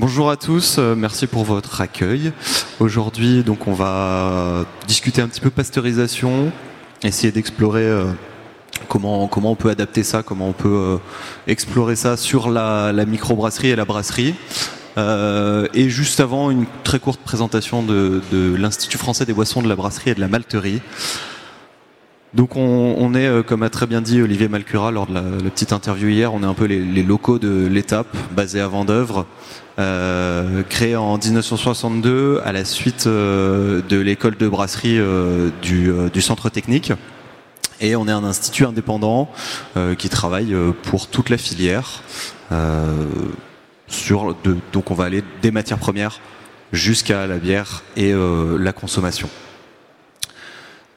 Bonjour à tous, euh, merci pour votre accueil. Aujourd'hui, donc, on va discuter un petit peu pasteurisation, essayer d'explorer euh, comment, comment on peut adapter ça, comment on peut euh, explorer ça sur la, microbrasserie et la brasserie. et juste avant, une très courte présentation de, l'Institut français des boissons de la brasserie et de la malterie. Donc on, est, comme a très bien dit Olivier Malcura lors de la, petite interview hier, on est un peu les, locaux de l'étape, basés à Vendœuvre, euh, créé en 1962 à la suite euh, de l'école de brasserie euh, du, centre technique. Et on est un institut indépendant qui travaille pour toute la filière. sur donc on va aller des matières premières jusqu'à la bière et la consommation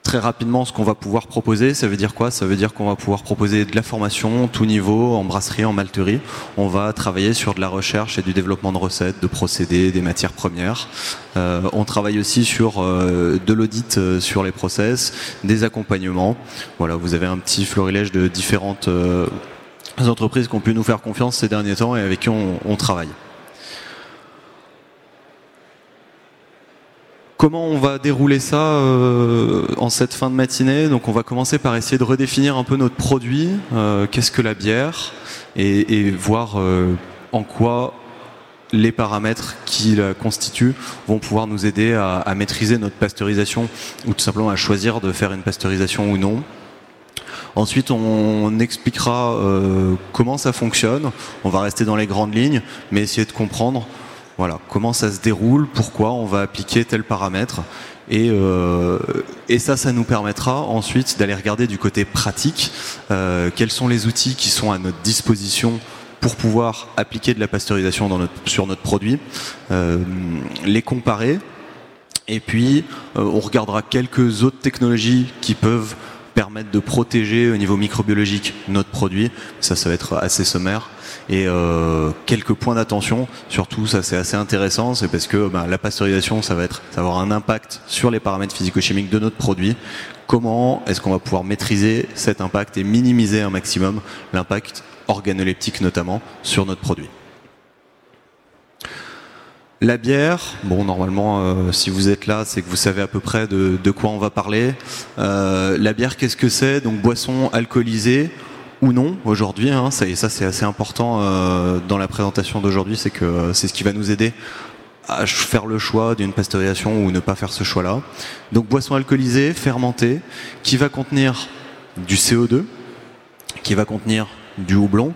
très rapidement ce qu'on va pouvoir proposer. Ça veut dire quoi? Ça veut dire qu'on va pouvoir proposer de la formation, tout niveau, en brasserie, en malterie. On va travailler sur de la recherche et du développement de recettes, de procédés, des matières premières. Euh, on travaille aussi sur euh, de l'audit euh, sur les process, des accompagnements. Voilà, vous avez un petit florilège de différentes entreprises qui ont pu nous faire confiance ces derniers temps et avec qui on travaille. Comment on va dérouler ça euh, en cette fin de matinée? Donc on va commencer par essayer de redéfinir un peu notre produit, euh, qu'est-ce que la bière, et, voir euh, en quoi les paramètres qui la constituent vont pouvoir nous aider à, maîtriser notre pasteurisation ou tout simplement à choisir de faire une pasteurisation ou non. Ensuite, on expliquera comment ça fonctionne. On va rester dans les grandes lignes, mais essayer de comprendre voilà, comment ça se déroule, pourquoi on va appliquer tel paramètre. Et, euh, ça, ça nous permettra ensuite d'aller regarder du côté pratique euh, quels sont les outils qui sont à notre disposition pour pouvoir appliquer de la pasteurisation sur notre produit, euh, les comparer, et puis on regardera quelques autres technologies qui peuvent permettre de protéger au niveau microbiologique notre produit. Ça, ça va être assez sommaire. Et euh, quelques points d'attention, surtout ça c'est assez intéressant, c'est parce que ben, la pasteurisation ça va être ça va avoir un impact sur les paramètres physico-chimiques de notre produit. Comment est-ce qu'on va pouvoir maîtriser cet impact et minimiser un maximum l'impact organoleptique notamment sur notre produit? La bière, bon normalement euh, si vous êtes là c'est que vous savez à peu près de, quoi on va parler. Euh, la bière qu'est-ce que c'est? Donc boisson alcoolisée ou non aujourd'hui. Hein, et ça c'est assez important euh, dans la présentation d'aujourd'hui, c'est que c'est ce qui va nous aider à faire le choix d'une pasteurisation ou ne pas faire ce choix-là. Donc boisson alcoolisée, fermentée, qui va contenir du CO2, qui va contenir du houblon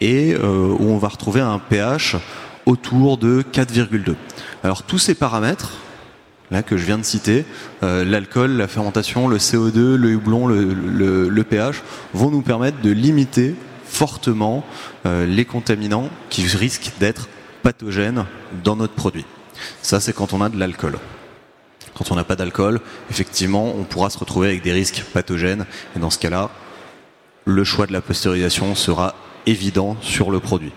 et euh, où on va retrouver un pH autour de 4,2. Alors tous ces paramètres, là que je viens de citer, euh, l'alcool, la fermentation, le CO2, le houblon, le, pH, vont nous permettre de limiter fortement euh, les contaminants qui risquent d'être pathogènes dans notre produit. Ça, c'est quand on a de l'alcool. Quand on n'a pas d'alcool, effectivement, on pourra se retrouver avec des risques pathogènes. Et dans ce cas-là, le choix de la pasteurisation sera évident sur le produit.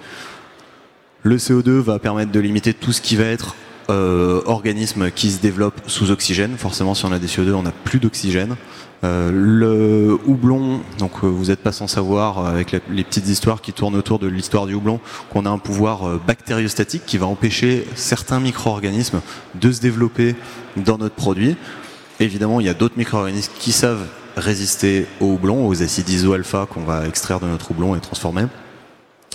Le CO2 va permettre de limiter tout ce qui va être euh, organismes qui se développent sous oxygène. Forcément, si on a des CO2, on n'a plus d'oxygène. Euh, le houblon, donc euh, vous n'êtes pas sans savoir avec les petites histoires qui tournent autour de l'histoire du houblon, qu'on a un pouvoir bactériostatique qui va empêcher certains micro-organismes de se développer dans notre produit. Évidemment, il y a d'autres micro-organismes qui savent résister au houblon, aux acides iso-alpha qu'on va extraire de notre houblon et transformer.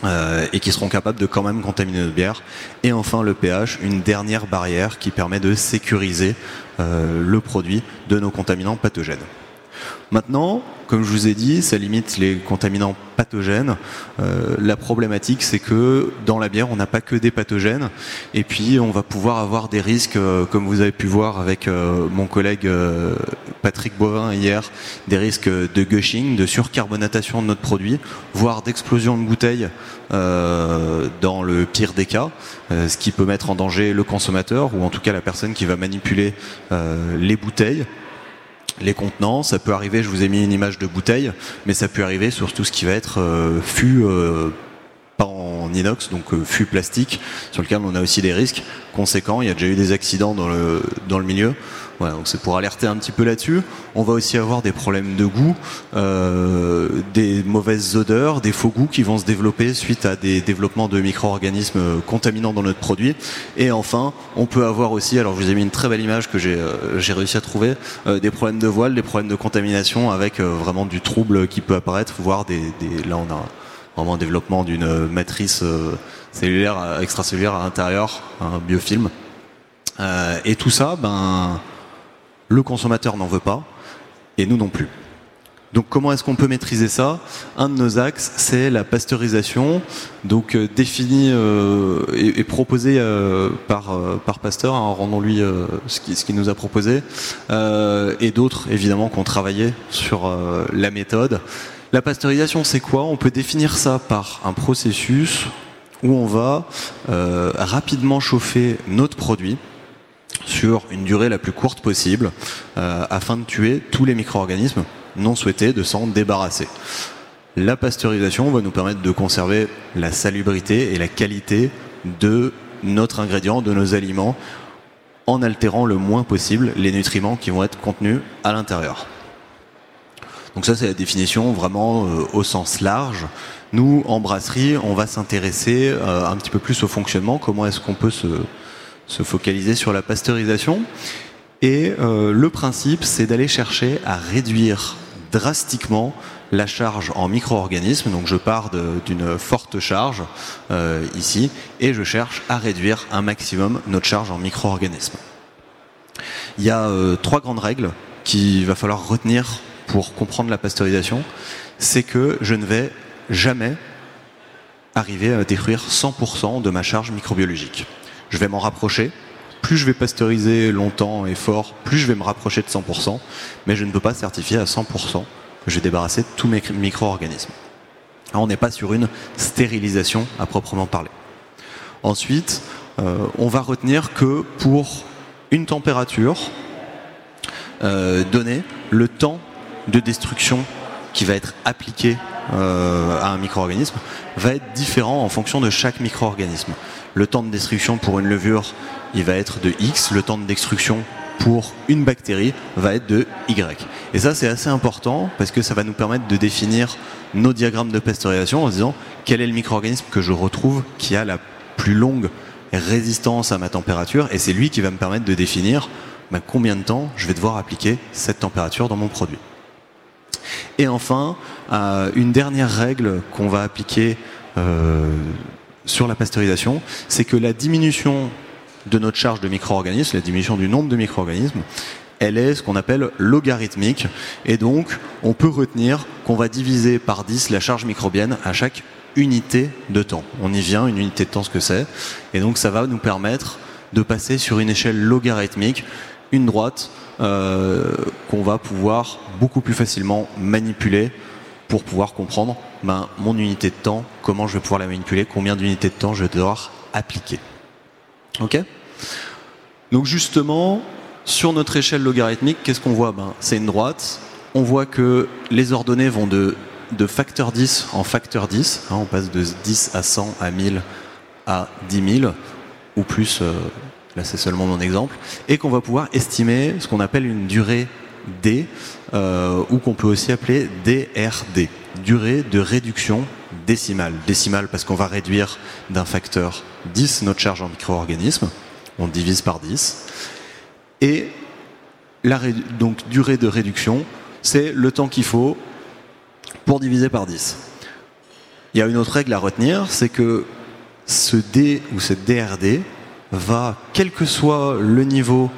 Euh, et qui seront capables de quand même contaminer notre bière. Et enfin le pH, une dernière barrière qui permet de sécuriser euh, le produit de nos contaminants pathogènes. Maintenant, comme je vous ai dit, ça limite les contaminants pathogènes. Euh, la problématique, c'est que dans la bière, on n'a pas que des pathogènes, et puis on va pouvoir avoir des risques, euh, comme vous avez pu voir avec euh, mon collègue Patrick Bovin hier, des risques de gushing, de surcarbonatation de notre produit, voire d'explosion de bouteilles dans le pire des cas, ce qui peut mettre en danger le consommateur ou en tout cas la personne qui va manipuler les bouteilles les contenants, ça peut arriver, je vous ai mis une image de bouteille, mais ça peut arriver sur tout ce qui va être euh, fût euh, pas en inox, donc euh, fût plastique, sur lequel on a aussi des risques conséquents. Il y a déjà eu des accidents dans le, dans le milieu. Voilà, donc c'est pour alerter un petit peu là-dessus. On va aussi avoir des problèmes de goût, euh, des mauvaises odeurs, des faux goûts qui vont se développer suite à des développements de micro-organismes contaminants dans notre produit. Et enfin, on peut avoir aussi, alors je vous ai mis une très belle image que j'ai euh, réussi à trouver, euh, des problèmes de voile, des problèmes de contamination avec euh, vraiment du trouble qui peut apparaître, voire des, des là on a vraiment un développement d'une matrice cellulaire, extracellulaire à l'intérieur, un biofilm. et tout ça, ben le consommateur n'en veut pas, et nous non plus. Donc comment est-ce qu'on peut maîtriser ça? Un de nos axes, c'est la pasteurisation, donc euh, défini euh, et, proposé euh, par, Pasteur, hein, rendons-lui ce qu'il nous a proposé, et d'autres évidemment qui ont travaillé sur la méthode. La pasteurisation, c'est quoi? On peut définir ça par un processus où on va rapidement chauffer notre produit, sur une durée la plus courte possible euh, afin de tuer tous les micro-organismes non souhaités, de s'en débarrasser. La pasteurisation va nous permettre de conserver la salubrité et la qualité de notre ingrédient, de nos aliments, en altérant le moins possible les nutriments qui vont être contenus à l'intérieur. Donc ça c'est la définition vraiment euh, au sens large. Nous, en brasserie, on va s'intéresser euh, un petit peu plus au fonctionnement, comment est-ce qu'on peut se, se focaliser sur la pasteurisation. Et euh, le principe, c'est d'aller chercher à réduire drastiquement la charge en micro-organismes. Donc je pars d'une forte charge euh, ici et je cherche à réduire un maximum notre charge en micro-organismes. Il y a euh, trois grandes règles qu'il va falloir retenir pour comprendre la pasteurisation. C'est que je ne vais jamais arriver à détruire 100% de ma charge microbiologique je vais m'en rapprocher. Plus je vais pasteuriser longtemps et fort, plus je vais me rapprocher de 100%, mais je ne peux pas certifier à 100% que j'ai débarrassé de tous mes micro-organismes. on n'est pas sur une stérilisation à proprement parler. Ensuite, euh, on va retenir que pour une température euh, donnée, le temps de destruction qui va être appliqué euh, à un micro-organisme va être différent en fonction de chaque micro-organisme. Le temps de destruction pour une levure, il va être de X. Le temps de destruction pour une bactérie va être de Y. Et ça, c'est assez important parce que ça va nous permettre de définir nos diagrammes de pasteurisation en se disant quel est le micro-organisme que je retrouve qui a la plus longue résistance à ma température? Et c'est lui qui va me permettre de définir ben, combien de temps je vais devoir appliquer cette température dans mon produit. Et enfin, euh, une dernière règle qu'on va appliquer euh, sur la pasteurisation, c'est que la diminution de notre charge de micro-organismes, la diminution du nombre de micro-organismes, elle est ce qu'on appelle logarithmique. Et donc, on peut retenir qu'on va diviser par 10 la charge microbienne à chaque unité de temps. On y vient, une unité de temps, ce que c'est. Et donc, ça va nous permettre de passer sur une échelle logarithmique, une droite, euh, qu'on va pouvoir beaucoup plus facilement manipuler pour pouvoir comprendre ben, mon unité de temps, comment je vais pouvoir la manipuler, combien d'unités de temps je vais devoir appliquer. Ok? Donc justement, sur notre échelle logarithmique, qu'est-ce qu'on voit? Ben, C'est une droite. On voit que les ordonnées vont de, facteur 10 en facteur 10. Hein, on passe de 10 à 100 à 1000 à 10 000 ou plus. Euh, là, c'est seulement mon exemple. Et qu'on va pouvoir estimer ce qu'on appelle une durée D, euh, ou qu'on peut aussi appeler DRD, durée de réduction décimale. Décimale parce qu'on va réduire d'un facteur 10 notre charge en micro-organismes, on divise par 10, et donc durée de réduction, c'est le temps qu'il faut pour diviser par 10. Il y a une autre règle à retenir, c'est que ce D ou ce DRD va, quel que soit le niveau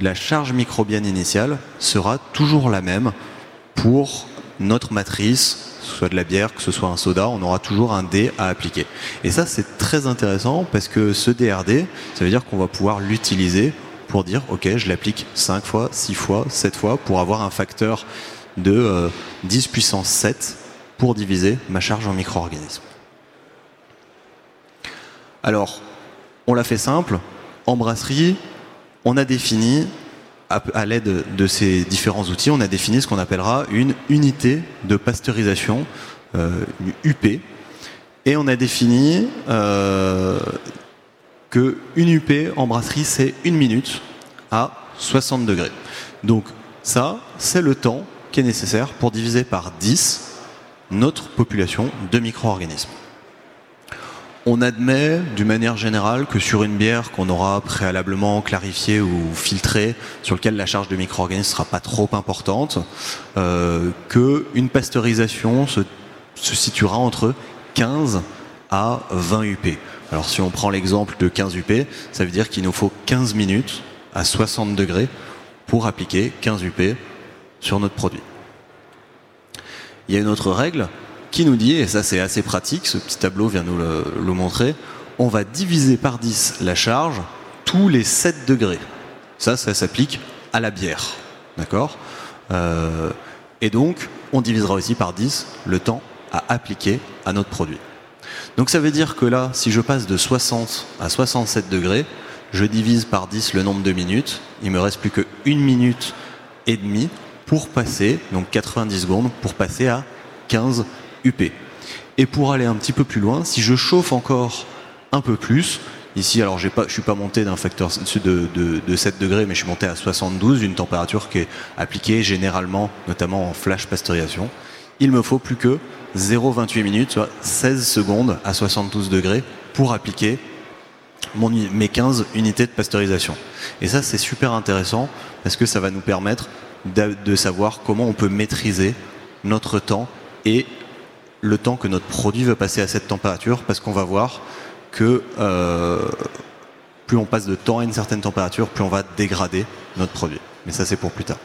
la charge microbienne initiale sera toujours la même pour notre matrice, que ce soit de la bière, que ce soit un soda, on aura toujours un D à appliquer. Et ça, c'est très intéressant parce que ce DRD, ça veut dire qu'on va pouvoir l'utiliser pour dire, OK, je l'applique 5 fois, 6 fois, 7 fois pour avoir un facteur de 10 euh, puissance 7 pour diviser ma charge en micro-organismes. Alors, on l'a fait simple. En brasserie, on a défini, à, l'aide de ces différents outils, on a défini ce qu'on appellera une unité de pasteurisation, euh, une UP, et on a défini euh, que une UP en brasserie, c'est une minute à 60 degrés. Donc ça, c'est le temps qui est nécessaire pour diviser par 10 notre population de micro-organismes. On admet d'une manière générale que sur une bière qu'on aura préalablement clarifiée ou filtrée, sur laquelle la charge de micro-organismes ne sera pas trop importante, euh, qu'une pasteurisation se, se situera entre 15 à 20 UP. Alors si on prend l'exemple de 15 UP, ça veut dire qu'il nous faut 15 minutes à 60 degrés pour appliquer 15 UP sur notre produit. Il y a une autre règle qui nous dit, et ça c'est assez pratique, ce petit tableau vient nous le, montrer, on va diviser par 10 la charge tous les 7 degrés. Ça, ça s'applique à la bière. D'accord? Euh, Et donc, on divisera aussi par 10 le temps à appliquer à notre produit. Donc ça veut dire que là, si je passe de 60 à 67 degrés, je divise par 10 le nombre de minutes, il me reste plus que 1 minute et demie pour passer, donc 90 secondes, pour passer à 15 UP. Et pour aller un petit peu plus loin, si je chauffe encore un peu plus, ici alors je suis pas monté d'un facteur de, de, 7 degrés, mais je suis monté à 72, une température qui est appliquée généralement, notamment en flash pasteurisation, il me faut plus que 0,28 minutes, soit 16 secondes à 72 degrés pour appliquer mes 15 unités de pasteurisation. Et ça, c'est super intéressant parce que ça va nous permettre de, savoir comment on peut maîtriser notre temps et le temps que notre produit veut passer à cette température parce qu'on va voir que euh, plus on passe de temps à une certaine température, plus on va dégrader notre produit. Mais ça, c'est pour plus tard.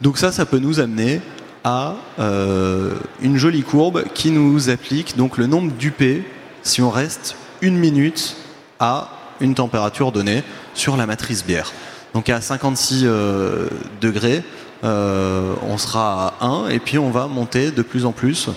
Donc ça, ça peut nous amener à euh, une jolie courbe qui nous applique donc le nombre d'UP si on reste une minute à une température donnée sur la matrice bière. Donc à 56 euh, degrés, on sera à 1 et puis on va monter de plus en plus.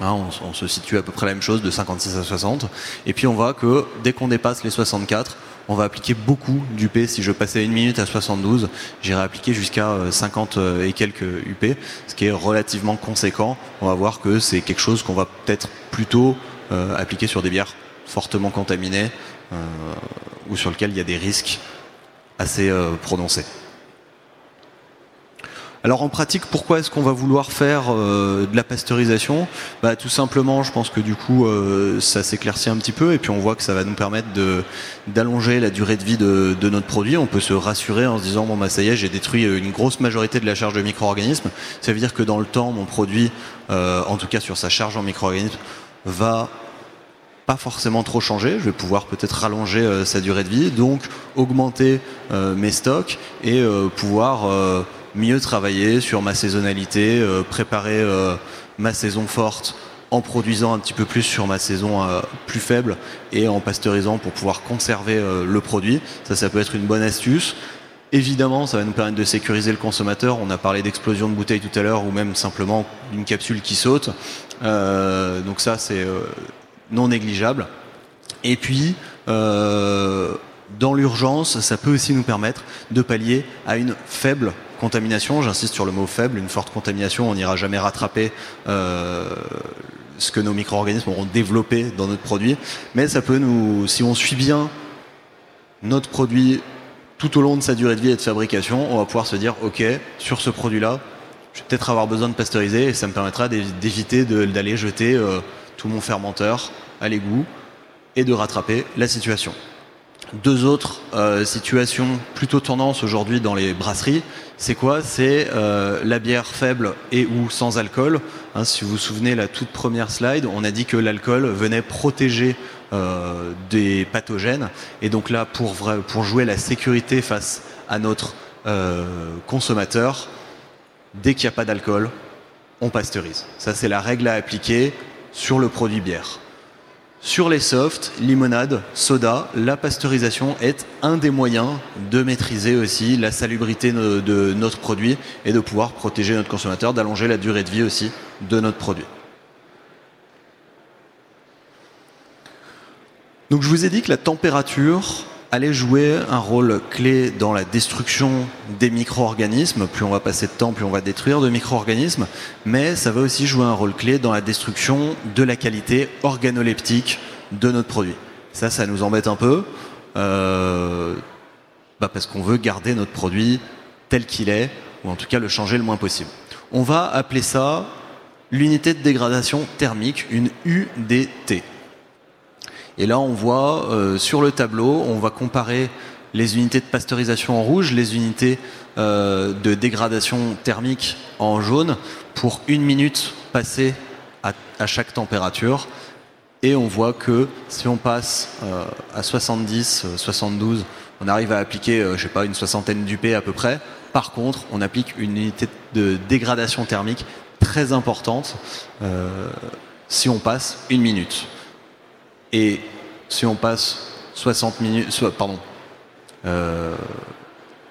Hein, on, se situe à peu près la même chose de 56 à 60. Et puis on voit que dès qu'on dépasse les 64, on va appliquer beaucoup d'UP. Si je passais une minute à 72, j'irai appliquer jusqu'à 50 et quelques UP, ce qui est relativement conséquent. On va voir que c'est quelque chose qu'on va peut-être plutôt euh, appliquer sur des bières fortement contaminées euh, ou sur lesquelles il y a des risques assez euh, prononcés. Alors en pratique, pourquoi est-ce qu'on va vouloir faire euh, de la pasteurisation? Bah, Tout simplement, je pense que du coup, euh, ça s'éclaircit un petit peu et puis on voit que ça va nous permettre d'allonger la durée de vie de, notre produit. On peut se rassurer en se disant, bon bah ça y est, j'ai détruit une grosse majorité de la charge de micro-organismes. Ça veut dire que dans le temps, mon produit, euh, en tout cas sur sa charge en micro-organismes, va pas forcément trop changer. Je vais pouvoir peut-être rallonger sa durée de vie, donc augmenter mes stocks et pouvoir mieux travailler sur ma saisonnalité, euh, préparer euh, ma saison forte en produisant un petit peu plus sur ma saison euh, plus faible et en pasteurisant pour pouvoir conserver le produit. Ça, ça peut être une bonne astuce. Évidemment, ça va nous permettre de sécuriser le consommateur. On a parlé d'explosion de bouteilles tout à l'heure ou même simplement d'une capsule qui saute. donc ça, c'est non négligeable. Et puis, dans l'urgence, ça peut aussi nous permettre de pallier à une faible contamination, j'insiste sur le mot faible, une forte contamination, on n'ira jamais rattraper euh, ce que nos micro-organismes auront développé dans notre produit, mais ça peut nous, si on suit bien notre produit tout au long de sa durée de vie et de fabrication, on va pouvoir se dire, ok, sur ce produit-là, je vais peut-être avoir besoin de pasteuriser et ça me permettra d'éviter d'aller jeter euh, tout mon fermenteur à l'égout et de rattraper la situation. Deux autres euh, situations plutôt tendance aujourd'hui dans les brasseries, c'est quoi? C'est euh, la bière faible et ou sans alcool. Hein, si vous vous souvenez, la toute première slide, on a dit que l'alcool venait protéger euh, des pathogènes. Et donc là, pour, pour jouer la sécurité face à notre euh, consommateur, dès qu'il n'y a pas d'alcool, on pasteurise. Ça, c'est la règle à appliquer sur le produit bière. Sur les softs, limonade, soda, la pasteurisation est un des moyens de maîtriser aussi la salubrité de notre produit et de pouvoir protéger notre consommateur, d'allonger la durée de vie aussi de notre produit. Donc je vous ai dit que la température allait jouer un rôle clé dans la destruction des micro-organismes. Plus on va passer de temps, plus on va détruire de micro-organismes. Mais ça va aussi jouer un rôle clé dans la destruction de la qualité organoleptique de notre produit. Ça, ça nous embête un peu. Euh, bah Parce qu'on veut garder notre produit tel qu'il est, ou en tout cas le changer le moins possible. On va appeler ça l'unité de dégradation thermique, une UDT. Et là, on voit euh, sur le tableau, on va comparer les unités de pasteurisation en rouge, les unités euh, de dégradation thermique en jaune, pour une minute passée à, chaque température. Et on voit que si on passe euh, à 70, 72, on arrive à appliquer, je sais pas, une soixantaine d'UP à peu près. Par contre, on applique une unité de dégradation thermique très importante si on passe une minute. Et si on passe 60 minutes, pardon, euh,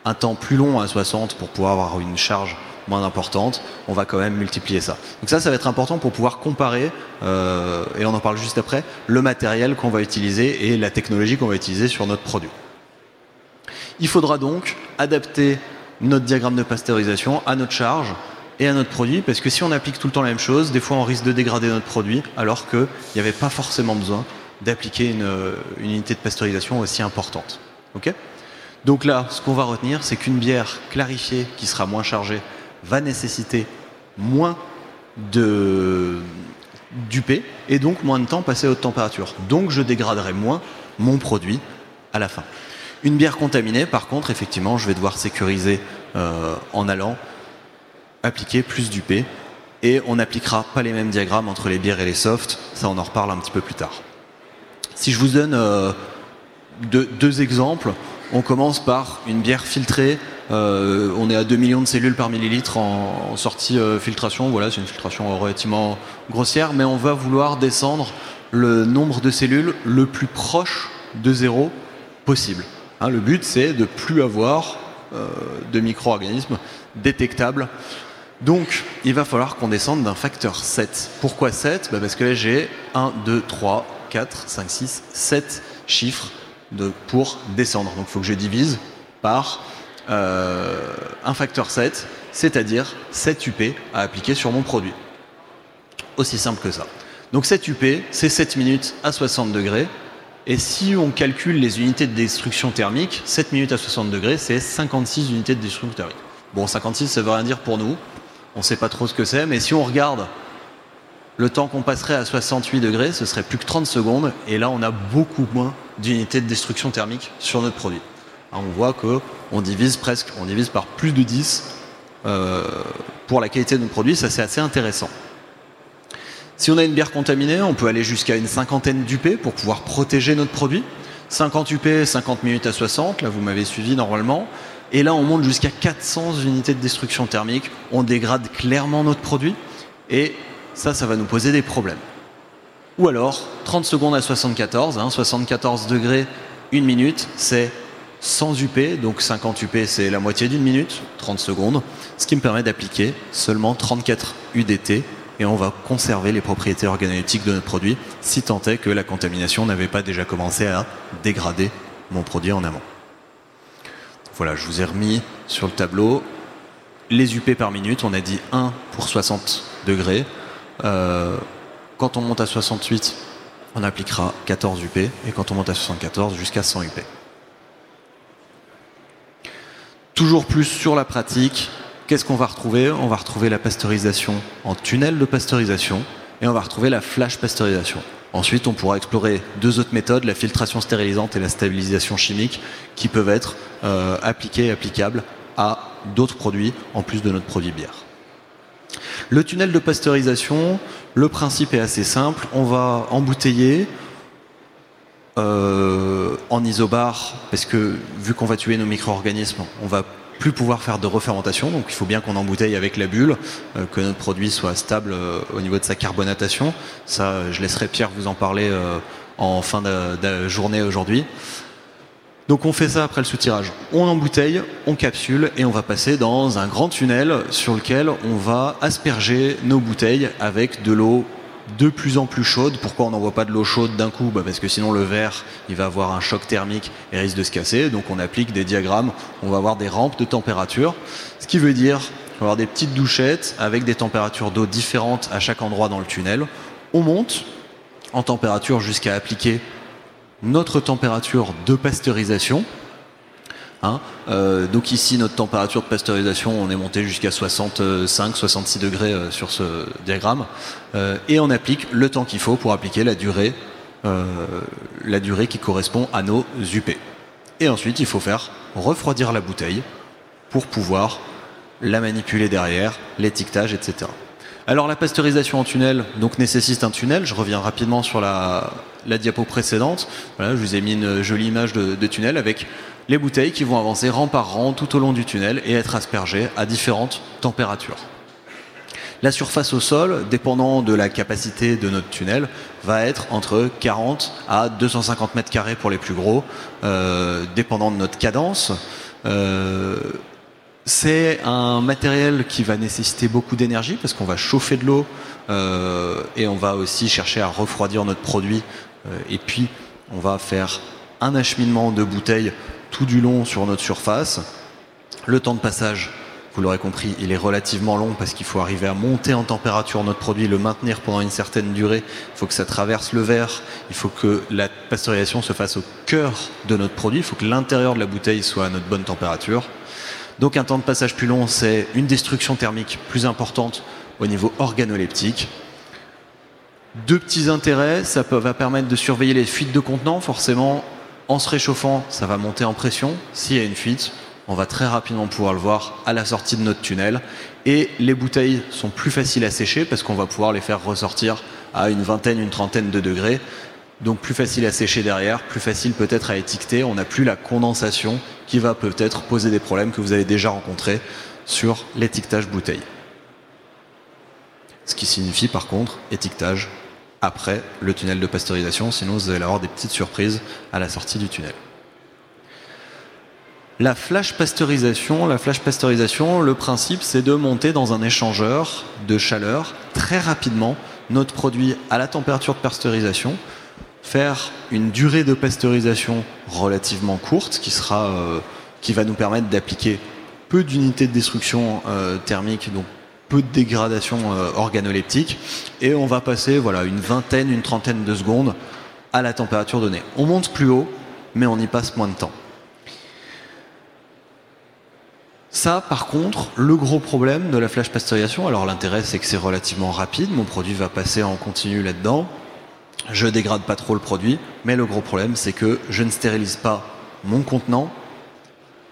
un temps plus long à 60 pour pouvoir avoir une charge moins importante, on va quand même multiplier ça. Donc ça, ça va être important pour pouvoir comparer, euh, et on en parle juste après, le matériel qu'on va utiliser et la technologie qu'on va utiliser sur notre produit. Il faudra donc adapter notre diagramme de pasteurisation à notre charge et à notre produit, parce que si on applique tout le temps la même chose, des fois on risque de dégrader notre produit, alors qu'il n'y avait pas forcément besoin d'appliquer une, unité de pasteurisation aussi importante. Donc là, ce qu'on va retenir, c'est qu'une bière clarifiée qui sera moins chargée va nécessiter moins de d'UP et donc moins de temps passé à haute température. Donc je dégraderai moins mon produit à la fin. Une bière contaminée, par contre, effectivement, je vais devoir sécuriser euh, en allant appliquer plus d'UP et on n'appliquera pas les mêmes diagrammes entre les bières et les softs. Ça, on en reparle un petit peu plus tard. Si je vous donne euh, deux, exemples, on commence par une bière filtrée. Euh, on est à 2 millions de cellules par millilitre en, sortie euh, filtration. Voilà, c'est une filtration relativement grossière, mais on va vouloir descendre le nombre de cellules le plus proche de zéro possible. Hein, le but, c'est de plus avoir de micro-organismes détectables donc, il va falloir qu'on descende d'un facteur 7. Pourquoi 7 bah, Parce que là, j'ai 1, 2, 3, 4, 5, 6, 7 chiffres de, pour descendre. Donc il faut que je divise par euh, un facteur 7, c'est-à-dire 7 UP à appliquer sur mon produit. Aussi simple que ça. Donc 7 UP, c'est 7 minutes à 60 degrés. Et si on calcule les unités de destruction thermique, 7 minutes à 60 degrés, c'est 56 unités de destruction thermique. Bon, 56, ça veut rien dire pour nous. On ne sait pas trop ce que c'est, mais si on regarde le temps qu'on passerait à 68 degrés, ce serait plus que 30 secondes. Et là, on a beaucoup moins d'unités de destruction thermique sur notre produit. Hein, on voit qu'on divise presque, on divise par plus de 10 euh, pour la qualité de notre produit. Ça, c'est assez intéressant. Si on a une bière contaminée, on peut aller jusqu'à une cinquantaine d'UP pour pouvoir protéger notre produit. 50 UP, 50 minutes à 60, là vous m'avez suivi normalement. Et là on monte jusqu'à 400 unités de destruction thermique. On dégrade clairement notre produit. Et ça, ça va nous poser des problèmes. Ou alors, 30 secondes à 74, 74 hein, degrés, une minute, c'est 100 UP, donc 50 UP c'est la moitié d'une minute, 30 secondes, ce qui me permet d'appliquer seulement 34 UDT et on va conserver les propriétés organoleptiques de notre produit si tant est que la contamination n'avait pas déjà commencé à dégrader mon produit en amont. Voilà, je vous ai remis sur le tableau les UP par minute, on a dit 1 pour 60 degrés, euh, quand on monte à 68, on appliquera 14 UP, et quand on monte à 74, jusqu'à 100 UP. Toujours plus sur la pratique, qu'est-ce qu'on va retrouver? On va retrouver la pasteurisation en tunnel de pasteurisation, et on va retrouver la flash pasteurisation. Ensuite, on pourra explorer deux autres méthodes, la filtration stérilisante et la stabilisation chimique, qui peuvent être euh, appliquées et applicables à d'autres produits en plus de notre produit bière. Le tunnel de pasteurisation, le principe est assez simple. On va embouteiller euh, en isobar, parce que vu qu'on va tuer nos micro-organismes, on va plus pouvoir faire de refermentation, donc il faut bien qu'on embouteille avec la bulle, euh, que notre produit soit stable euh, au niveau de sa carbonatation. Ça, je laisserai Pierre vous en parler en fin de journée aujourd'hui. Donc on fait ça après le soutirage. On embouteille, on capsule et on va passer dans un grand tunnel sur lequel on va asperger nos bouteilles avec de l'eau de plus en plus chaude. Pourquoi on n'envoie pas de l'eau chaude d'un coup? Bah Parce que sinon le verre il va avoir un choc thermique et risque de se casser. Donc on applique des diagrammes, on va avoir des rampes de température. Ce qui veut dire qu'on va avoir des petites douchettes avec des températures d'eau différentes à chaque endroit dans le tunnel. On monte en température jusqu'à appliquer notre température de pasteurisation. Hein. Euh, donc ici, notre température de pasteurisation, on est monté jusqu'à 65-66 degrés euh, sur ce diagramme. Euh, et on applique le temps qu'il faut pour appliquer la durée, la durée qui correspond à nos UP. Et ensuite, il faut faire refroidir la bouteille pour pouvoir la manipuler derrière, l'étiquetage, etc. Alors la pasteurisation en tunnel donc nécessite un tunnel. Je reviens rapidement sur la, diapo précédente. Voilà, je vous ai mis une jolie image de, de tunnel avec les bouteilles qui vont avancer rang par rang tout au long du tunnel et être aspergées à différentes températures. La surface au sol, dépendant de la capacité de notre tunnel, va être entre 40 à 250 mètres carrés pour les plus gros, euh, dépendant de notre cadence. Euh, c'est un matériel qui va nécessiter beaucoup d'énergie parce qu'on va chauffer de l'eau euh, et on va aussi chercher à refroidir notre produit. et puis, on va faire un acheminement de bouteilles tout du long sur notre surface. Le temps de passage, vous l'aurez compris, il est relativement long parce qu'il faut arriver à monter en température notre produit, le maintenir pendant une certaine durée. Il faut que ça traverse le verre. Il faut que la pasteurisation se fasse au cœur de notre produit. Il faut que l'intérieur de la bouteille soit à notre bonne température. Donc un temps de passage plus long, c'est une destruction thermique plus importante au niveau organoleptique. Deux petits intérêts, ça va permettre de surveiller les fuites de contenants. Forcément, en se réchauffant, ça va monter en pression. S'il y a une fuite, on va très rapidement pouvoir le voir à la sortie de notre tunnel. Et les bouteilles sont plus faciles à sécher parce qu'on va pouvoir les faire ressortir à une vingtaine, une trentaine de degrés. Donc plus facile à sécher derrière, plus facile peut-être à étiqueter. On n'a plus la condensation qui va peut-être poser des problèmes que vous avez déjà rencontrés sur l'étiquetage bouteille. Ce qui signifie par contre étiquetage après le tunnel de pasteurisation, sinon vous allez avoir des petites surprises à la sortie du tunnel. La flash pasteurisation, la flash pasteurisation, le principe c'est de monter dans un échangeur de chaleur très rapidement notre produit à la température de pasteurisation, faire une durée de pasteurisation relativement courte qui sera euh, qui va nous permettre d'appliquer peu d'unités de destruction euh, thermique, donc peu de dégradation euh, organoleptique et on va passer voilà, une vingtaine, une trentaine de secondes à la température donnée. On monte plus haut, mais on y passe moins de temps. Ça, par contre, le gros problème de la flash pasteurisation, alors l'intérêt c'est que c'est relativement rapide, mon produit va passer en continu là-dedans, je dégrade pas trop le produit, mais le gros problème c'est que je ne stérilise pas mon contenant,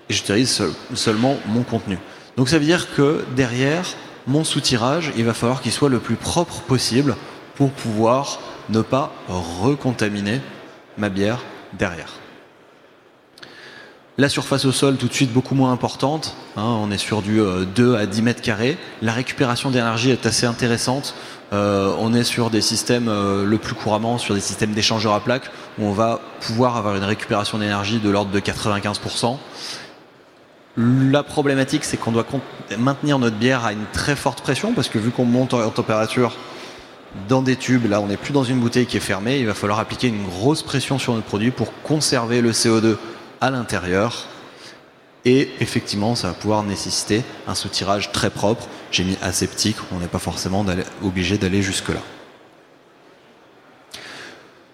et je stérilise seulement mon contenu. Donc ça veut dire que derrière, mon soutirage, il va falloir qu'il soit le plus propre possible pour pouvoir ne pas recontaminer ma bière derrière. La surface au sol, tout de suite, beaucoup moins importante. Hein, on est sur du 2 euh, à 10 mètres carrés. La récupération d'énergie est assez intéressante. Euh, on est sur des systèmes, euh, le plus couramment, sur des systèmes d'échangeurs à plaques, où on va pouvoir avoir une récupération d'énergie de l'ordre de 95%. La problématique, c'est qu'on doit maintenir notre bière à une très forte pression, parce que vu qu'on monte en température dans des tubes, là on n'est plus dans une bouteille qui est fermée, il va falloir appliquer une grosse pression sur notre produit pour conserver le CO2 à l'intérieur. Et effectivement, ça va pouvoir nécessiter un soutirage très propre. J'ai mis aseptique, on n'est pas forcément obligé d'aller jusque-là.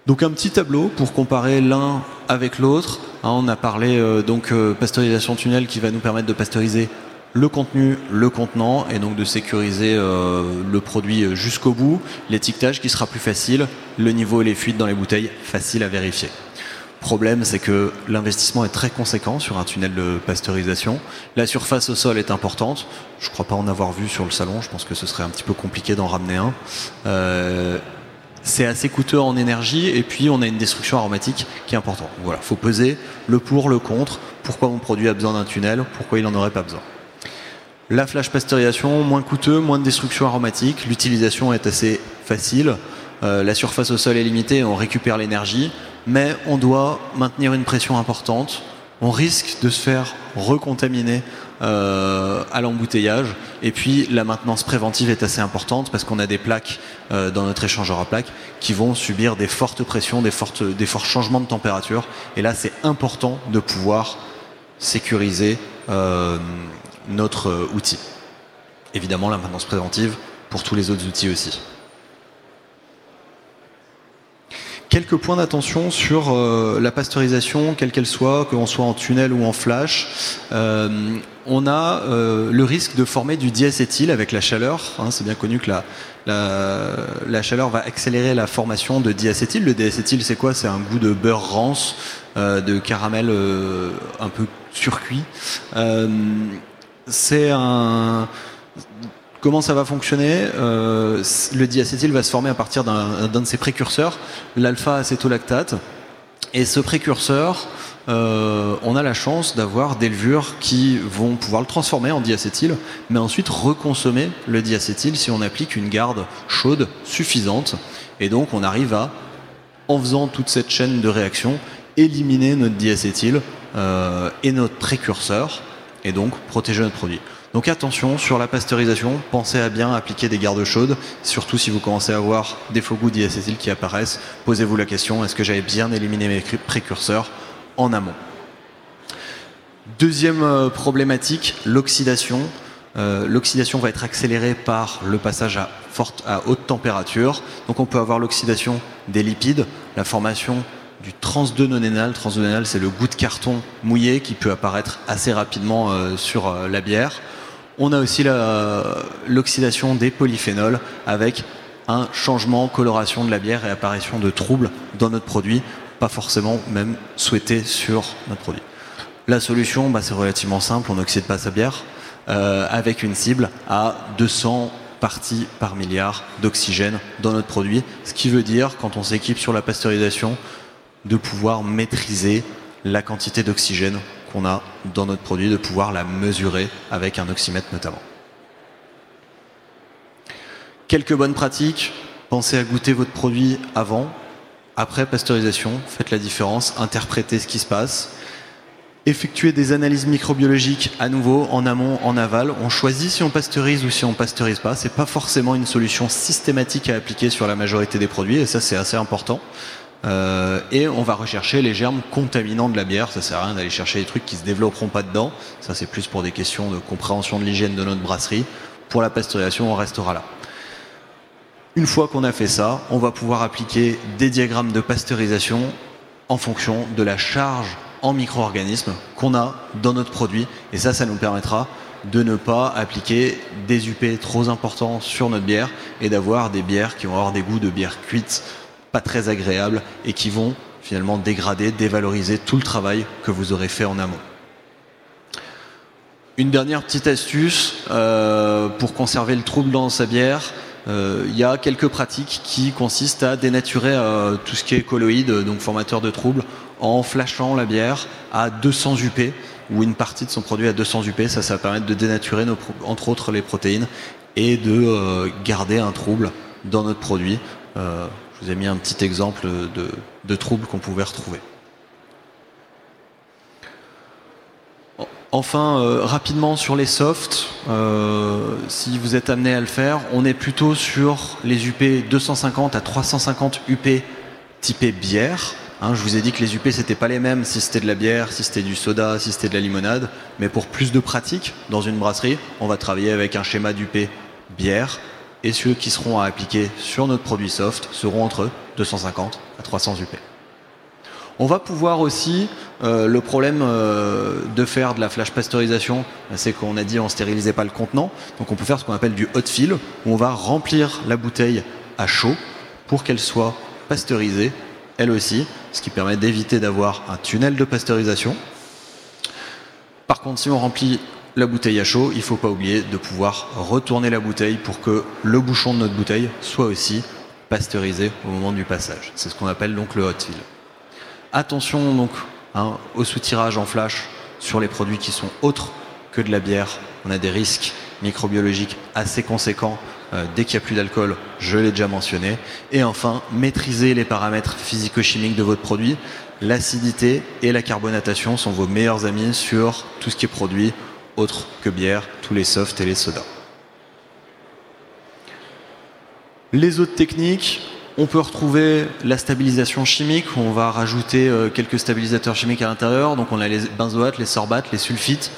Donc un petit tableau pour comparer l'un avec l'autre. Hein, on a parlé euh, donc euh, pasteurisation tunnel qui va nous permettre de pasteuriser le contenu, le contenant et donc de sécuriser euh, le produit jusqu'au bout. L'étiquetage qui sera plus facile, le niveau et les fuites dans les bouteilles facile à vérifier. Problème, c'est que l'investissement est très conséquent sur un tunnel de pasteurisation. La surface au sol est importante. Je ne crois pas en avoir vu sur le salon. Je pense que ce serait un petit peu compliqué d'en ramener un c'est assez coûteux en énergie et puis on a une destruction aromatique qui est importante. Voilà, faut peser le pour, le contre, pourquoi mon produit a besoin d'un tunnel, pourquoi il n'en aurait pas besoin? La flash pasteurisation, moins coûteux, moins de destruction aromatique, l'utilisation est assez facile, euh, la surface au sol est limitée, on récupère l'énergie, mais on doit maintenir une pression importante, on risque de se faire recontaminer euh, à l'embouteillage. Et puis la maintenance préventive est assez importante parce qu'on a des plaques euh, dans notre échangeur à plaques qui vont subir des fortes pressions, des, fortes, forts changements de température. Et là, c'est important de pouvoir sécuriser euh, notre outil. Évidemment, la maintenance préventive pour tous les autres outils aussi. Quelques points d'attention sur la pasteurisation, quelle qu'elle soit, qu'on soit en tunnel ou en flash. on a le risque de former du diacétyl avec la chaleur. Hein, c'est bien connu que la, la, chaleur va accélérer la formation de diacétyl. Le diacétyl, c'est quoi? C'est un goût de beurre rance, euh, de caramel euh, un peu surcuit. Euh, c'est un. Comment ça va fonctionner? Le diacétyl va se former à partir d'un de ses précurseurs, l'alpha-acétolactate. Et ce précurseur, euh, on a la chance d'avoir des levures qui vont pouvoir le transformer en diacétyl, mais ensuite reconsommer le diacétyl si on applique une garde chaude suffisante. Et donc on arrive à, en faisant toute cette chaîne de réaction, éliminer notre diacétyl euh, et notre précurseur, et donc protéger notre produit. Donc attention sur la pasteurisation, pensez à bien appliquer des gardes chaudes, surtout si vous commencez à avoir des faux goûts diacétyl qui apparaissent. Posez-vous la question, est-ce que j'avais bien éliminé mes précurseurs en amont? Deuxième euh, problématique, l'oxydation. Euh, l'oxydation va être accélérée par le passage à, forte, à haute température. Donc on peut avoir l'oxydation des lipides, la formation du trans 2 nonénal. Trans 2 c'est le goût de carton mouillé qui peut apparaître assez rapidement euh, sur la bière. On a aussi l'oxydation des polyphénols avec un changement, coloration de la bière et apparition de troubles dans notre produit pas forcément même souhaité sur notre produit. La solution, bah, c'est relativement simple, on n'oxyde pas sa bière euh, avec une cible à 200 parties par milliard d'oxygène dans notre produit, ce qui veut dire, quand on s'équipe sur la pasteurisation, de pouvoir maîtriser la quantité d'oxygène qu'on a dans notre produit, de pouvoir la mesurer avec un oxymètre notamment. Quelques bonnes pratiques, pensez à goûter votre produit avant, après pasteurisation, faites la différence, interprétez ce qui se passe. Effectuez des analyses microbiologiques à nouveau, en amont, en aval. On choisit si on pasteurise ou si on pasteurise pas. C'est pas forcément une solution systématique à appliquer sur la majorité des produits, et ça c'est assez important. Euh, et on va rechercher les germes contaminants de la bière. Ça sert à rien d'aller chercher des trucs qui se développeront pas dedans. Ça c'est plus pour des questions de compréhension de l'hygiène de notre brasserie. Pour la pasteurisation, on restera là. Une fois qu'on a fait ça, on va pouvoir appliquer des diagrammes de pasteurisation en fonction de la charge en micro-organismes qu'on a dans notre produit. Et ça, ça nous permettra de ne pas appliquer des UP trop importants sur notre bière et d'avoir des bières qui vont avoir des goûts de bière cuite pas très agréables et qui vont finalement dégrader, dévaloriser tout le travail que vous aurez fait en amont. Une dernière petite astuce euh, pour conserver le trouble dans sa bière, euh, il y a quelques pratiques qui consistent à dénaturer euh, tout ce qui est colloïde, donc formateur de troubles, en flashant la bière à 200 UP ou une partie de son produit à 200 UP. Ça, ça va permettre de dénaturer entre autres les protéines et de garder un trouble dans notre produit. Je vous ai mis un petit exemple de, troubles qu'on pouvait retrouver. Enfin, euh, rapidement sur les softs, euh, si vous êtes amené à le faire, on est plutôt sur les UP 250 à 350 UP typés bière. Hein, je vous ai dit que les UP c'était pas les mêmes si c'était de la bière, si c'était du soda, si c'était de la limonade, mais pour plus de pratique dans une brasserie, on va travailler avec un schéma d'UP bière et ceux qui seront à appliquer sur notre produit soft seront entre 250 à 300 UP. On va pouvoir aussi, euh, le problème euh, de faire de la flash pasteurisation, c'est qu'on a dit on stérilisait pas le contenant, donc on peut faire ce qu'on appelle du hot fill, où on va remplir la bouteille à chaud pour qu'elle soit pasteurisée, elle aussi, ce qui permet d'éviter d'avoir un tunnel de pasteurisation. Par contre, si on remplit la bouteille à chaud, il ne faut pas oublier de pouvoir retourner la bouteille pour que le bouchon de notre bouteille soit aussi pasteurisé au moment du passage. C'est ce qu'on appelle donc le hot fill. Attention donc hein, au soutirage en flash sur les produits qui sont autres que de la bière. On a des risques microbiologiques assez conséquents euh, dès qu'il n'y a plus d'alcool, je l'ai déjà mentionné. Et enfin, maîtriser les paramètres physico-chimiques de votre produit. L'acidité et la carbonatation sont vos meilleurs amis sur tout ce qui est produit autre que bière, tous les softs et les sodas. Les autres techniques, on peut retrouver la stabilisation chimique, on va rajouter euh, quelques stabilisateurs chimiques à l'intérieur. Donc on a les benzoates, les sorbates, les sulfites.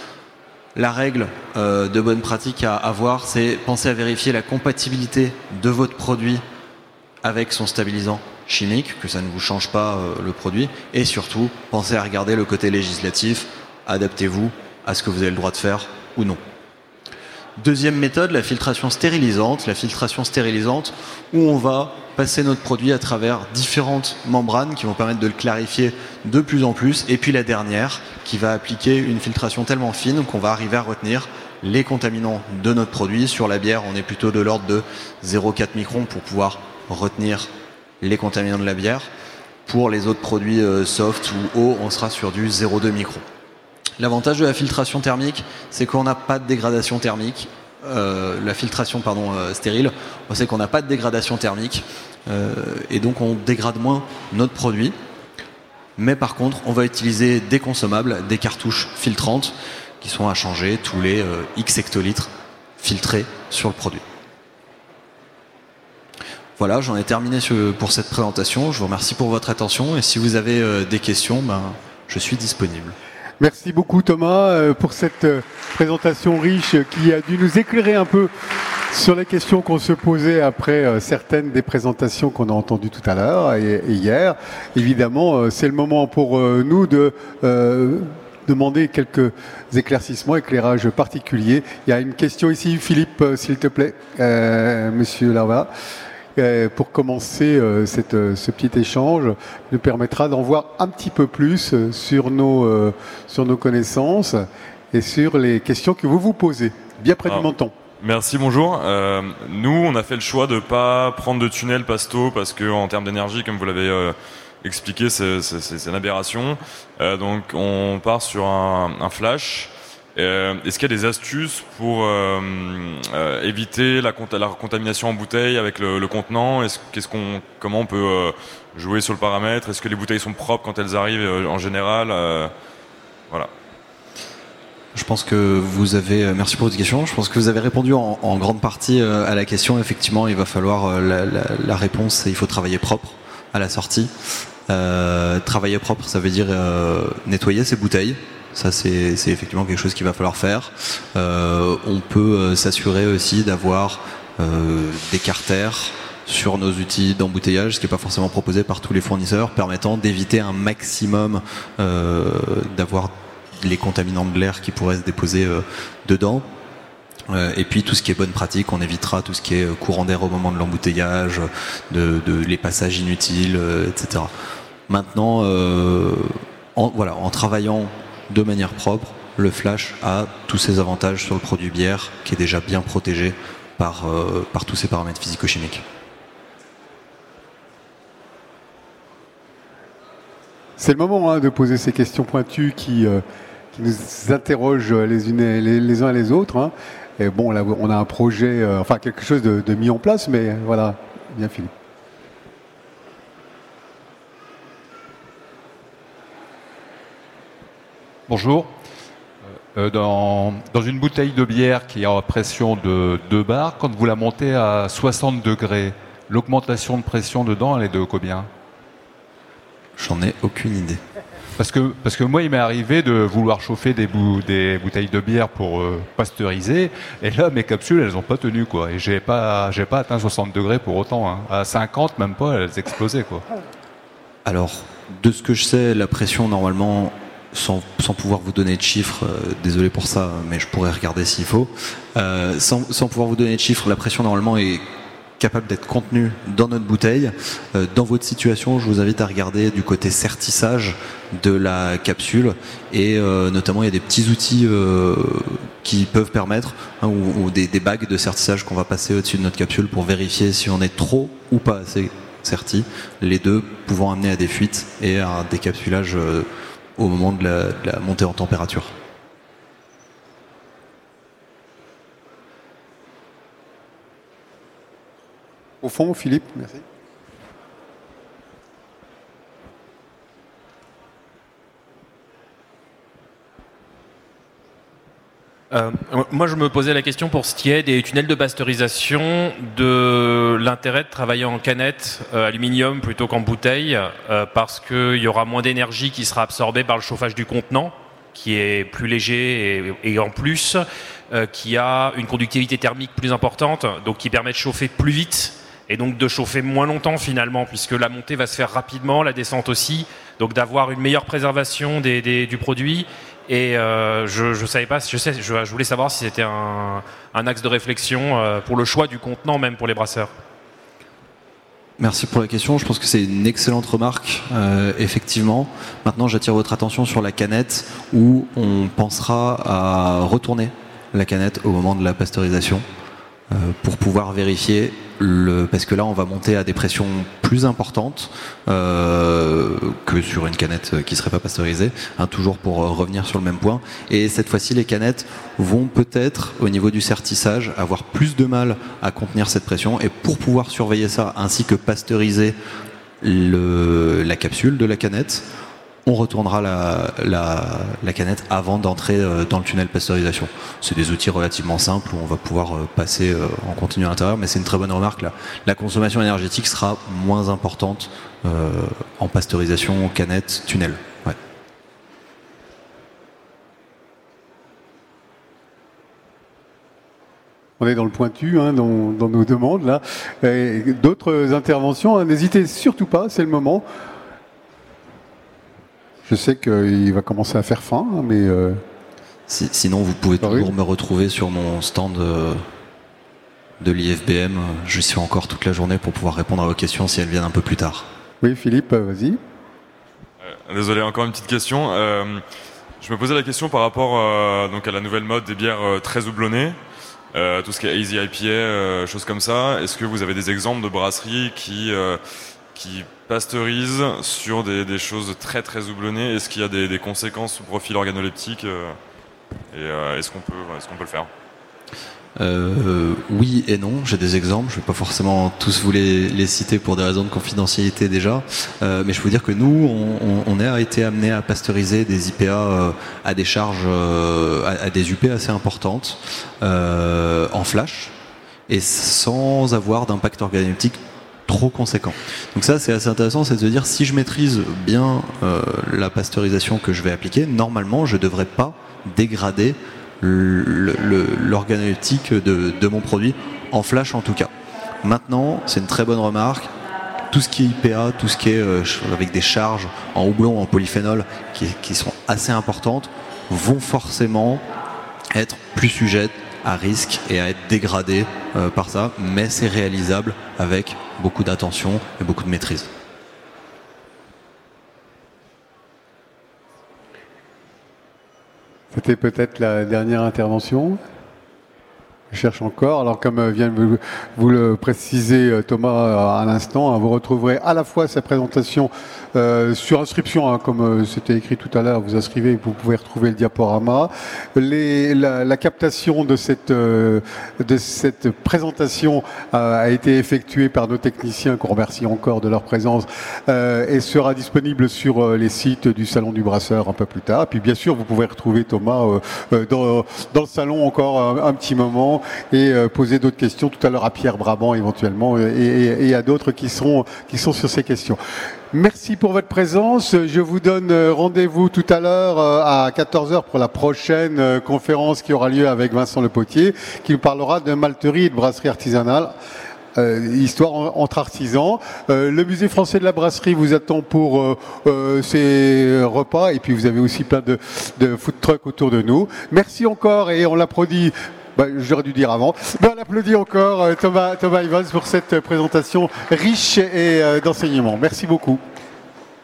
La règle euh, de bonne pratique à avoir, c'est penser à vérifier la compatibilité de votre produit avec son stabilisant chimique, que ça ne vous change pas euh, le produit. Et surtout, pensez à regarder le côté législatif. Adaptez-vous à ce que vous avez le droit de faire ou non. Deuxième méthode, la filtration stérilisante. La filtration stérilisante où on va passer notre produit à travers différentes membranes qui vont permettre de le clarifier de plus en plus. Et puis la dernière qui va appliquer une filtration tellement fine qu'on va arriver à retenir les contaminants de notre produit. Sur la bière, on est plutôt de l'ordre de 0,4 microns pour pouvoir retenir les contaminants de la bière. Pour les autres produits euh, soft ou eau, on sera sur du 0,2 microns. L'avantage de la filtration thermique, c'est qu'on n'a pas de dégradation thermique. Euh, la filtration pardon, euh, stérile, on sait qu'on n'a pas de dégradation thermique et donc on dégrade moins notre produit. Mais par contre, on va utiliser des consommables, des cartouches filtrantes qui sont à changer tous les X hectolitres filtrés sur le produit. Voilà, j'en ai terminé pour cette présentation. Je vous remercie pour votre attention et si vous avez euh, des questions, ben, je suis disponible. Merci beaucoup Thomas euh, pour cette euh, présentation riche qui a dû nous éclairer un peu sur les questions qu'on se posait après certaines des présentations qu'on a entendues tout à l'heure et, hier. Évidemment, c'est le moment pour nous de demander quelques éclaircissements, éclairages particuliers. Il y a une question ici, Philippe, s'il te plaît, Monsieur Larva. Euh, pour commencer euh, cette, euh, ce petit échange, nous permettra d'en voir un petit peu plus sur nos, sur nos connaissances et sur les questions que vous vous posez. Bien près du menton. Merci, bonjour. nous, on a fait le choix de ne pas prendre de tunnel pasto parce que en termes d'énergie, comme vous l'avez expliqué, c'est une aberration. donc, on part sur un, un flash euh, est-ce qu'il y a des astuces pour euh, euh, éviter la, contamination en bouteille avec le, contenant? Est-ce, Comment on peut jouer sur le paramètre? Est-ce que les bouteilles sont propres quand elles arrivent en général Voilà. Je pense que vous avez, merci pour votre question, je pense que vous avez répondu en, grande partie à la question. Effectivement, il va falloir la, la réponse il faut travailler propre à la sortie. travailler propre, ça veut dire nettoyer ses bouteilles, ça, c'est effectivement quelque chose qu'il va falloir faire. Euh, on peut euh, s'assurer aussi d'avoir euh, des carters sur nos outils d'embouteillage, ce qui n'est pas forcément proposé par tous les fournisseurs, permettant d'éviter un maximum d'avoir les contaminants de l'air qui pourraient se déposer dedans. et puis tout ce qui est bonne pratique, on évitera tout ce qui est courant d'air au moment de l'embouteillage, de, les passages inutiles, etc. Maintenant, voilà, en travaillant de manière propre, le flash a tous ses avantages sur le produit bière qui est déjà bien protégé par, euh, par tous ses paramètres physico-chimiques. C'est le moment hein, de poser ces questions pointues qui, euh, nous interrogent les, les, uns et les autres. Hein. Et bon, là, on a un projet, euh, enfin quelque chose de, de mis en place, mais voilà, bien Philippe. Bonjour. Euh, dans, une bouteille de bière qui est à pression de 2 bars, quand vous la montez à 60 degrés, l'augmentation de pression dedans, elle est de combien? J'en ai aucune idée. Parce que, parce que moi, il m'est arrivé de vouloir chauffer des, des bouteilles de bière pour euh, pasteuriser, et là, mes capsules, elles n'ont pas tenu, quoi. Et j'ai pas, j'ai pas atteint 60 degrés pour autant. Hein. À 50, même pas, elles explosaient, quoi. Alors, de ce que je sais, la pression, normalement, sans, pouvoir vous donner de chiffres, euh, désolé pour ça, mais je pourrais regarder s'il faut, euh, sans, pouvoir vous donner de chiffres, la pression normalement est capable d'être contenue dans notre bouteille. Euh, dans votre situation, je vous invite à regarder du côté sertissage de la capsule. Et notamment il y a des petits outils qui peuvent permettre hein, ou, des, bagues de sertissage qu'on va passer au-dessus de notre capsule pour vérifier si on est trop ou pas assez serti, les deux pouvant amener à des fuites et à un décapsulage au moment de la, montée en température. Au fond, Philippe, merci. Euh, moi, je me posais la question pour ce qui est des tunnels de pasteurisation, de l'intérêt de travailler en canette euh, aluminium plutôt qu'en bouteille, euh, parce qu'il y aura moins d'énergie qui sera absorbée par le chauffage du contenant, qui est plus léger et, et en plus qui a une conductivité thermique plus importante, donc qui permet de chauffer plus vite et donc de chauffer moins longtemps finalement, puisque la montée va se faire rapidement, la descente aussi, donc d'avoir une meilleure préservation du produit. Et euh, je, savais pas, je, sais, je, voulais savoir si c'était un, axe de réflexion euh, pour le choix du contenant même pour les brasseurs. Merci pour la question. Je pense que c'est une excellente remarque, euh, effectivement. Maintenant, j'attire votre attention sur la canette où on pensera à retourner la canette au moment de la pasteurisation pour pouvoir vérifier parce que là, on va monter à des pressions plus importantes euh, que sur une canette qui serait pas pasteurisée, hein, toujours pour euh, revenir sur le même point. Et cette fois-ci, les canettes vont peut-être, au niveau du sertissage, avoir plus de mal à contenir cette pression. Et pour pouvoir surveiller ça, ainsi que pasteuriser la capsule de la canette, on retournera la, canette avant d'entrer euh, dans le tunnel pasteurisation. C'est des outils relativement simples où on va pouvoir euh, passer euh, en continu à l'intérieur, mais c'est une très bonne remarque. Là. La consommation énergétique sera moins importante en pasteurisation, canette, tunnel. On est dans le pointu hein, dans, nos demandes là. D'autres interventions, hein, n'hésitez surtout pas, c'est le moment. Je sais qu'il va commencer à faire faim, hein, mais. Euh, sinon, vous pouvez toujours me retrouver sur mon stand euh, de l'IFBM. Je suis encore toute la journée pour pouvoir répondre à vos questions si elles viennent un peu plus tard. Oui, Philippe, vas-y. Euh, désolé, encore une petite question. je me posais la question par rapport donc à la nouvelle mode des bières très houblonnées. tout ce qui est Easy IPA, choses comme ça. Est-ce que vous avez des exemples de brasseries qui qui pasteurise sur des, choses très très houblonnées. Est-ce qu'il y a des, conséquences au profil organoleptique euh, Et euh, est-ce qu'on peut, est peut le faire? Euh, oui et non, j'ai des exemples, je ne vais pas forcément tous vous les, citer pour des raisons de confidentialité déjà, mais je peux vous dire que nous, on, a été amené à pasteuriser des IPA à des charges, à, des UP assez importantes, en flash, et sans avoir d'impact organoleptique trop conséquent. Donc ça c'est assez intéressant, c'est de se dire si je maîtrise bien euh, la pasteurisation que je vais appliquer, normalement je ne devrais pas dégrader l'organoleptique de, mon produit, en flash en tout cas. Maintenant, c'est une très bonne remarque, tout ce qui est IPA, tout ce qui est euh, avec des charges en houblon, en polyphénol, qui, qui, sont assez importantes, vont forcément être plus sujettes à risque et à être dégradé euh, par ça, mais c'est réalisable avec beaucoup d'attention et beaucoup de maîtrise. C'était peut-être la dernière intervention. Je cherche encore. Alors, comme euh, vient de vous le préciser euh, Thomas euh, à l'instant, hein, vous retrouverez à la fois sa présentation sur inscription, hein, comme c'était écrit tout à l'heure, vous inscrivez, vous pouvez retrouver le diaporama. Les, la, captation de cette, de cette présentation a été effectuée par nos techniciens, qu'on remercie encore de leur présence, et sera disponible sur les sites du Salon du Brasseur un peu plus tard. Puis, bien sûr, vous pouvez retrouver Thomas dans, dans le salon encore un petit moment et euh, poser d'autres questions tout à l'heure à Pierre Brabant éventuellement et, et à d'autres qui sont, qui sont sur ces questions. Merci pour votre présence. Je vous donne euh, rendez-vous tout à l'heure euh, à 14h pour la prochaine conférence qui aura lieu avec Vincent Le Potier, qui nous parlera de malterie et de brasserie artisanale. histoire entre artisans. le musée français de la brasserie vous attend pour ces repas et puis vous avez aussi plein de, de food trucks autour de nous. Merci encore et on l'applaudit bah, j'aurais dû dire avant. on applaudit encore euh, Thomas, Thomas Evans pour cette présentation riche et euh, d'enseignement. Merci beaucoup.